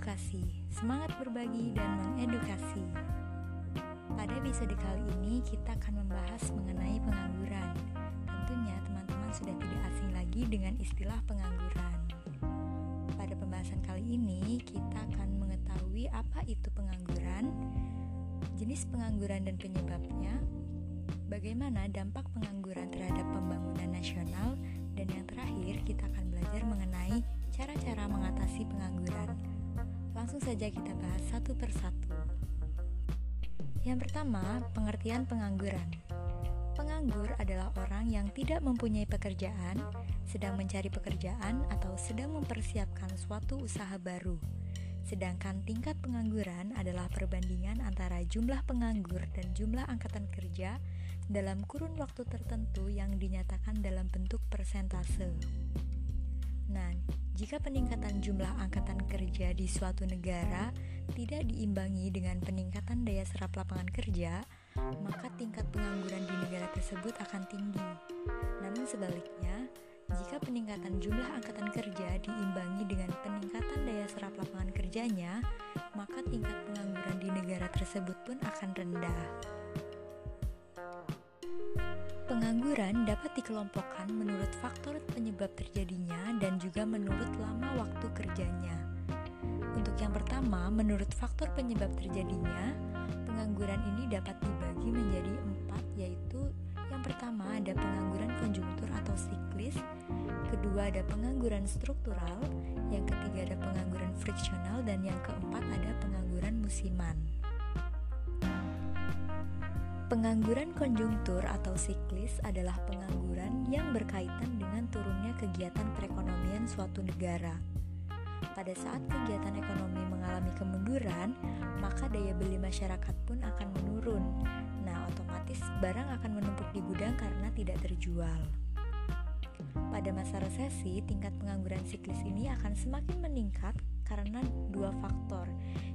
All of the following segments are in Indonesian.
edukasi, semangat berbagi dan mengedukasi. Pada episode kali ini kita akan membahas mengenai pengangguran. Tentunya teman-teman sudah tidak asing lagi dengan istilah pengangguran. Pada pembahasan kali ini kita akan mengetahui apa itu pengangguran, jenis pengangguran dan penyebabnya, bagaimana dampak pengangguran terhadap pembangunan nasional, dan yang terakhir kita akan belajar mengenai cara-cara mengatasi pengangguran. Langsung saja kita bahas satu persatu. Yang pertama, pengertian pengangguran. Penganggur adalah orang yang tidak mempunyai pekerjaan, sedang mencari pekerjaan, atau sedang mempersiapkan suatu usaha baru. Sedangkan tingkat pengangguran adalah perbandingan antara jumlah penganggur dan jumlah angkatan kerja dalam kurun waktu tertentu yang dinyatakan dalam bentuk persentase. Nah, jika peningkatan jumlah angkatan kerja di suatu negara tidak diimbangi dengan peningkatan daya serap lapangan kerja, maka tingkat pengangguran di negara tersebut akan tinggi. Namun sebaliknya, jika peningkatan jumlah angkatan kerja diimbangi dengan peningkatan daya serap lapangan kerjanya, maka tingkat pengangguran di negara tersebut pun akan rendah. Pengangguran dapat dikelompokkan menurut faktor penyebab terjadinya dan juga menurut lama waktu kerjanya. Untuk yang pertama, menurut faktor penyebab terjadinya, pengangguran ini dapat dibagi menjadi empat, yaitu yang pertama ada pengangguran konjunktur atau siklis, kedua ada pengangguran struktural, yang ketiga ada pengangguran friksional, dan yang keempat ada pengangguran musiman. Pengangguran konjunktur atau siklis adalah pengangguran yang berkaitan dengan turunnya kegiatan perekonomian suatu negara. Pada saat kegiatan ekonomi mengalami kemunduran, maka daya beli masyarakat pun akan menurun. Nah, otomatis barang akan menumpuk di gudang karena tidak terjual. Pada masa resesi, tingkat pengangguran siklis ini akan semakin meningkat karena dua faktor,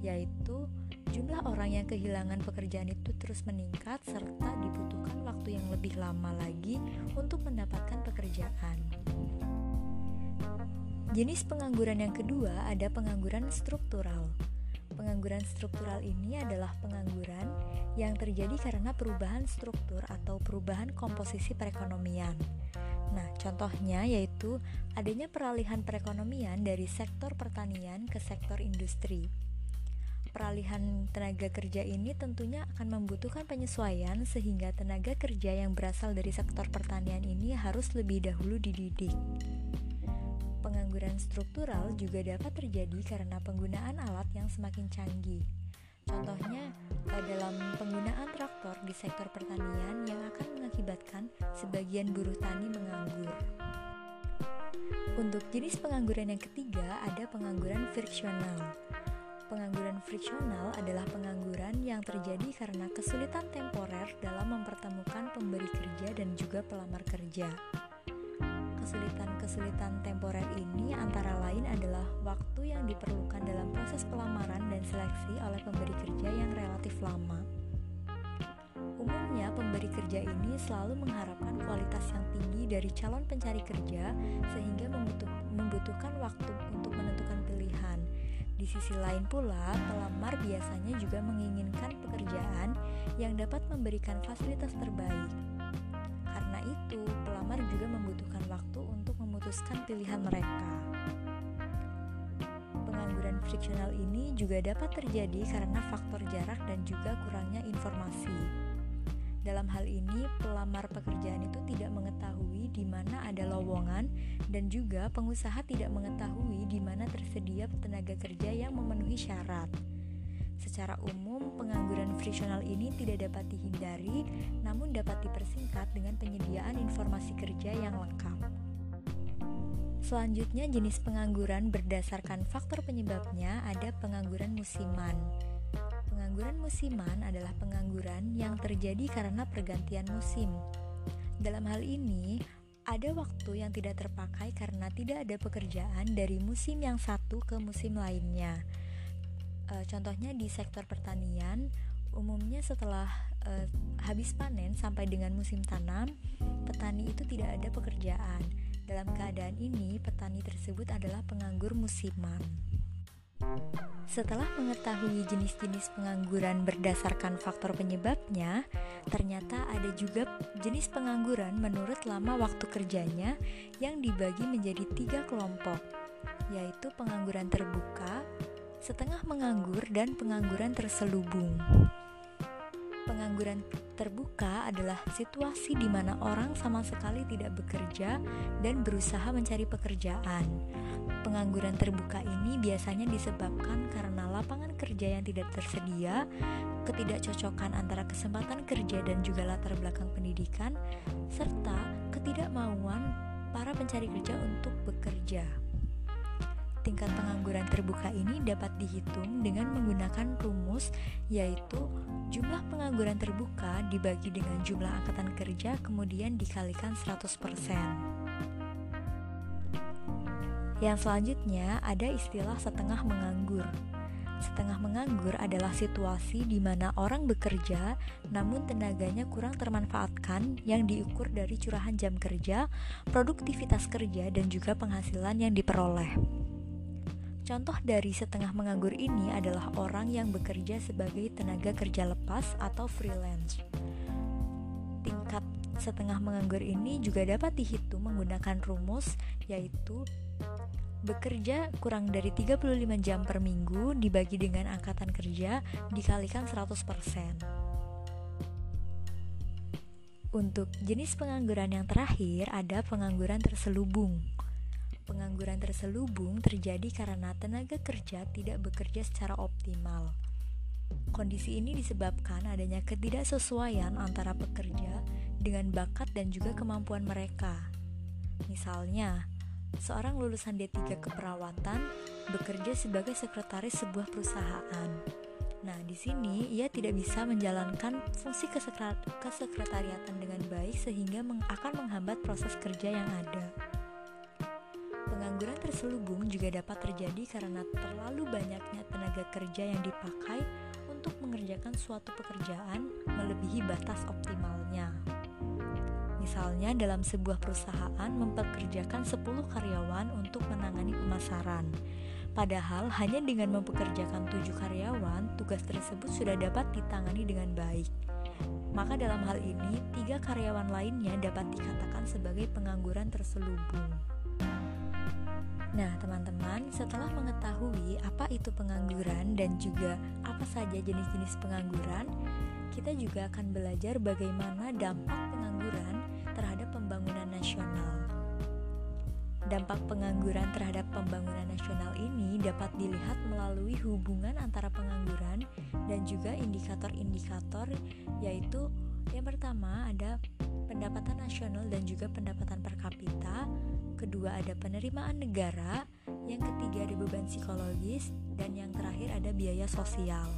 yaitu jumlah orang yang kehilangan pekerjaan itu terus meningkat serta dibutuhkan waktu yang lebih lama lagi untuk mendapatkan pekerjaan. Jenis pengangguran yang kedua ada pengangguran struktural. Pengangguran struktural ini adalah pengangguran yang terjadi karena perubahan struktur atau perubahan komposisi perekonomian. Nah, contohnya yaitu adanya peralihan perekonomian dari sektor pertanian ke sektor industri. Peralihan tenaga kerja ini tentunya akan membutuhkan penyesuaian sehingga tenaga kerja yang berasal dari sektor pertanian ini harus lebih dahulu dididik. Pengangguran struktural juga dapat terjadi karena penggunaan alat yang semakin canggih. Contohnya, dalam penggunaan traktor di sektor pertanian yang akan mengakibatkan sebagian buruh tani menganggur. Untuk jenis pengangguran yang ketiga, ada pengangguran friksional. Pengangguran friksional adalah pengangguran yang terjadi karena kesulitan temporer dalam mempertemukan pemberi kerja dan juga pelamar kerja. Kesulitan-kesulitan temporer ini antara lain adalah waktu yang diperlukan dalam proses pelamaran dan seleksi oleh pemberi kerja yang relatif lama. Umumnya, pemberi kerja ini selalu mengharapkan kualitas yang tinggi dari calon pencari kerja, sehingga membutuhkan waktu untuk menentukan pilihan sisi lain pula, pelamar biasanya juga menginginkan pekerjaan yang dapat memberikan fasilitas terbaik. Karena itu, pelamar juga membutuhkan waktu untuk memutuskan pilihan mereka. Pengangguran friksional ini juga dapat terjadi karena faktor jarak dan juga kurangnya informasi. Dalam hal ini, pelamar pekerjaan itu tidak mengetahui di mana ada lowongan dan juga pengusaha tidak mengetahui di mana tersedia tenaga kerja yang memenuhi syarat. Secara umum, pengangguran friksional ini tidak dapat dihindari, namun dapat dipersingkat dengan penyediaan informasi kerja yang lengkap. Selanjutnya, jenis pengangguran berdasarkan faktor penyebabnya ada pengangguran musiman. Pengangguran musiman adalah pengangguran yang terjadi karena pergantian musim. Dalam hal ini, ada waktu yang tidak terpakai karena tidak ada pekerjaan dari musim yang satu ke musim lainnya. E, contohnya di sektor pertanian, umumnya setelah e, habis panen sampai dengan musim tanam, petani itu tidak ada pekerjaan. Dalam keadaan ini, petani tersebut adalah penganggur musiman. Setelah mengetahui jenis-jenis pengangguran berdasarkan faktor penyebabnya, ternyata ada juga jenis pengangguran menurut lama waktu kerjanya yang dibagi menjadi tiga kelompok, yaitu pengangguran terbuka, setengah menganggur, dan pengangguran terselubung. Pengangguran terbuka adalah situasi di mana orang sama sekali tidak bekerja dan berusaha mencari pekerjaan. Pengangguran terbuka ini biasanya disebabkan karena lapangan kerja yang tidak tersedia, ketidakcocokan antara kesempatan kerja dan juga latar belakang pendidikan, serta ketidakmauan para pencari kerja untuk bekerja. Tingkat pengangguran terbuka ini dapat dihitung dengan menggunakan rumus yaitu jumlah pengangguran terbuka dibagi dengan jumlah angkatan kerja kemudian dikalikan 100%. Yang selanjutnya ada istilah setengah menganggur. Setengah menganggur adalah situasi di mana orang bekerja namun tenaganya kurang termanfaatkan yang diukur dari curahan jam kerja, produktivitas kerja, dan juga penghasilan yang diperoleh. Contoh dari setengah menganggur ini adalah orang yang bekerja sebagai tenaga kerja lepas atau freelance. Tingkat setengah menganggur ini juga dapat dihitung menggunakan rumus yaitu bekerja kurang dari 35 jam per minggu dibagi dengan angkatan kerja dikalikan 100%. Untuk jenis pengangguran yang terakhir ada pengangguran terselubung. Pengangguran terselubung terjadi karena tenaga kerja tidak bekerja secara optimal. Kondisi ini disebabkan adanya ketidaksesuaian antara pekerja dengan bakat dan juga kemampuan mereka. Misalnya, seorang lulusan D3 keperawatan bekerja sebagai sekretaris sebuah perusahaan. Nah, di sini ia tidak bisa menjalankan fungsi kesekretariatan dengan baik sehingga akan menghambat proses kerja yang ada. Pengangguran terselubung juga dapat terjadi karena terlalu banyaknya tenaga kerja yang dipakai untuk mengerjakan suatu pekerjaan melebihi batas optimalnya. Misalnya dalam sebuah perusahaan mempekerjakan 10 karyawan untuk menangani pemasaran. Padahal hanya dengan mempekerjakan 7 karyawan, tugas tersebut sudah dapat ditangani dengan baik. Maka dalam hal ini, tiga karyawan lainnya dapat dikatakan sebagai pengangguran terselubung. Nah, teman-teman, setelah mengetahui apa itu pengangguran dan juga apa saja jenis-jenis pengangguran, kita juga akan belajar bagaimana dampak pengangguran terhadap pembangunan nasional. Dampak pengangguran terhadap pembangunan nasional ini dapat dilihat melalui hubungan antara pengangguran dan juga indikator-indikator, yaitu yang pertama ada pendapatan nasional dan juga pendapatan per kapita, kedua ada penerimaan negara, yang ketiga ada beban psikologis, dan yang terakhir ada biaya sosial.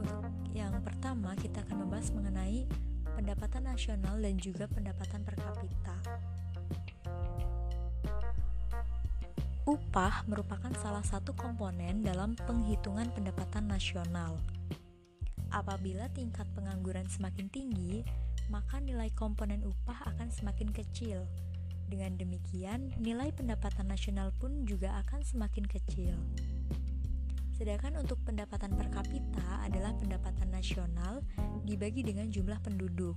Untuk yang pertama kita akan membahas mengenai pendapatan nasional dan juga pendapatan per kapita. Upah merupakan salah satu komponen dalam penghitungan pendapatan nasional. Apabila tingkat pengangguran semakin tinggi, maka nilai komponen upah akan semakin kecil dengan demikian, nilai pendapatan nasional pun juga akan semakin kecil. Sedangkan untuk pendapatan per kapita adalah pendapatan nasional dibagi dengan jumlah penduduk.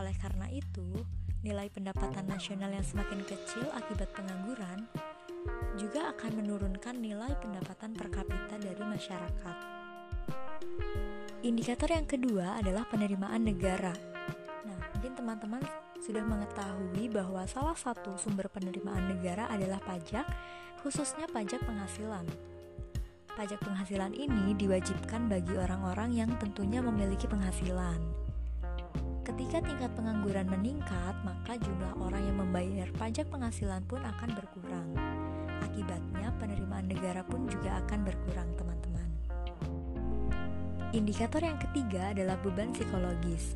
Oleh karena itu, nilai pendapatan nasional yang semakin kecil akibat pengangguran juga akan menurunkan nilai pendapatan per kapita dari masyarakat. Indikator yang kedua adalah penerimaan negara. Nah, mungkin teman-teman sudah mengetahui bahwa salah satu sumber penerimaan negara adalah pajak, khususnya pajak penghasilan. Pajak penghasilan ini diwajibkan bagi orang-orang yang tentunya memiliki penghasilan. Ketika tingkat pengangguran meningkat, maka jumlah orang yang membayar pajak penghasilan pun akan berkurang. Akibatnya, penerimaan negara pun juga akan berkurang, teman-teman. Indikator yang ketiga adalah beban psikologis.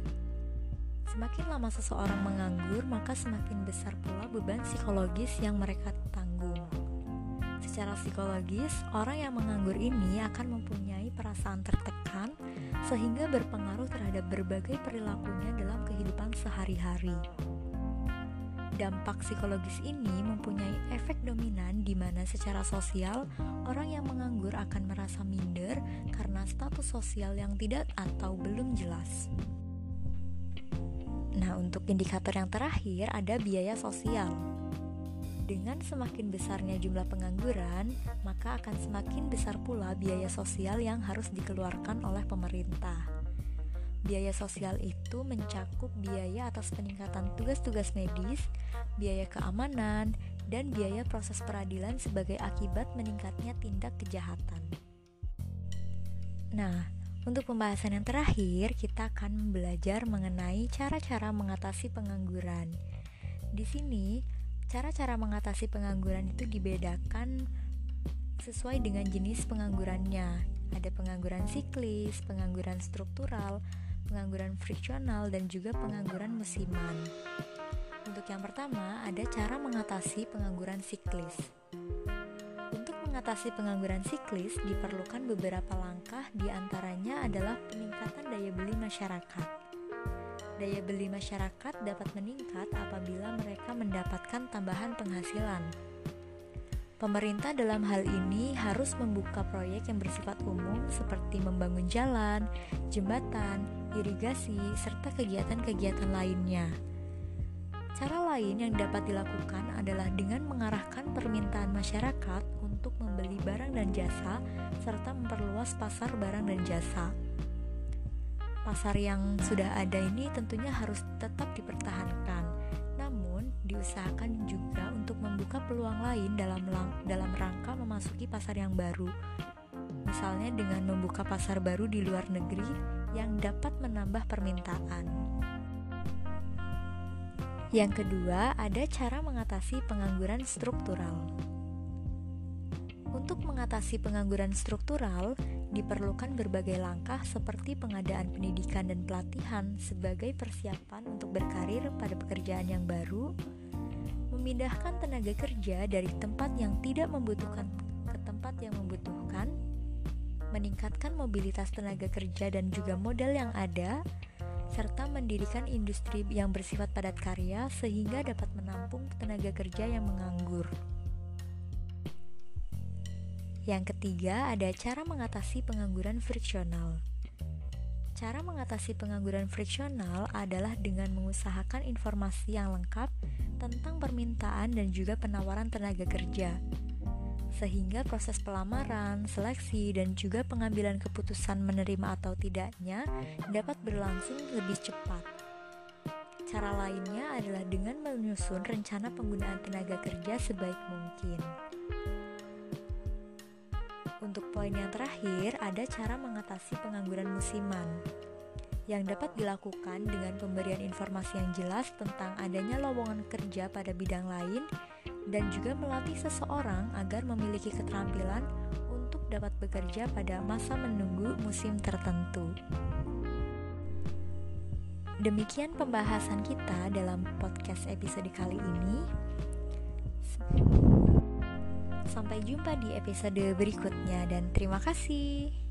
Semakin lama seseorang menganggur, maka semakin besar pula beban psikologis yang mereka tanggung. Secara psikologis, orang yang menganggur ini akan mempunyai perasaan tertekan sehingga berpengaruh terhadap berbagai perilakunya dalam kehidupan sehari-hari. Dampak psikologis ini mempunyai efek dominan di mana secara sosial orang yang menganggur akan merasa minder karena status sosial yang tidak atau belum jelas. Nah, untuk indikator yang terakhir ada biaya sosial. Dengan semakin besarnya jumlah pengangguran, maka akan semakin besar pula biaya sosial yang harus dikeluarkan oleh pemerintah. Biaya sosial itu mencakup biaya atas peningkatan tugas-tugas medis, biaya keamanan, dan biaya proses peradilan sebagai akibat meningkatnya tindak kejahatan. Nah, untuk pembahasan yang terakhir, kita akan belajar mengenai cara-cara mengatasi pengangguran. Di sini, cara-cara mengatasi pengangguran itu dibedakan sesuai dengan jenis penganggurannya. Ada pengangguran siklis, pengangguran struktural, pengangguran friksional, dan juga pengangguran musiman. Untuk yang pertama, ada cara mengatasi pengangguran siklis. Untuk mengatasi pengangguran siklis, diperlukan beberapa langkah, di antaranya adalah peningkatan daya beli masyarakat. Daya beli masyarakat dapat meningkat apabila mereka mendapatkan tambahan penghasilan. Pemerintah dalam hal ini harus membuka proyek yang bersifat umum seperti membangun jalan, jembatan, irigasi, serta kegiatan-kegiatan lainnya. Cara lain yang dapat dilakukan adalah dengan mengarahkan permintaan masyarakat untuk membeli barang dan jasa, serta memperluas pasar barang dan jasa. Pasar yang sudah ada ini tentunya harus tetap dipertahankan, diusahakan juga untuk membuka peluang lain dalam dalam rangka memasuki pasar yang baru. Misalnya dengan membuka pasar baru di luar negeri yang dapat menambah permintaan. Yang kedua, ada cara mengatasi pengangguran struktural. Untuk mengatasi pengangguran struktural, diperlukan berbagai langkah seperti pengadaan pendidikan dan pelatihan sebagai persiapan untuk berkarir pada pekerjaan yang baru, memindahkan tenaga kerja dari tempat yang tidak membutuhkan ke tempat yang membutuhkan, meningkatkan mobilitas tenaga kerja dan juga modal yang ada, serta mendirikan industri yang bersifat padat karya sehingga dapat menampung tenaga kerja yang menganggur. Yang ketiga, ada cara mengatasi pengangguran friksional. Cara mengatasi pengangguran friksional adalah dengan mengusahakan informasi yang lengkap tentang permintaan dan juga penawaran tenaga kerja, sehingga proses pelamaran, seleksi, dan juga pengambilan keputusan menerima atau tidaknya dapat berlangsung lebih cepat. Cara lainnya adalah dengan menyusun rencana penggunaan tenaga kerja sebaik mungkin. Untuk poin yang terakhir, ada cara mengatasi pengangguran musiman yang dapat dilakukan dengan pemberian informasi yang jelas tentang adanya lowongan kerja pada bidang lain dan juga melatih seseorang agar memiliki keterampilan untuk dapat bekerja pada masa menunggu musim tertentu. Demikian pembahasan kita dalam podcast episode kali ini. Sampai jumpa di episode berikutnya, dan terima kasih.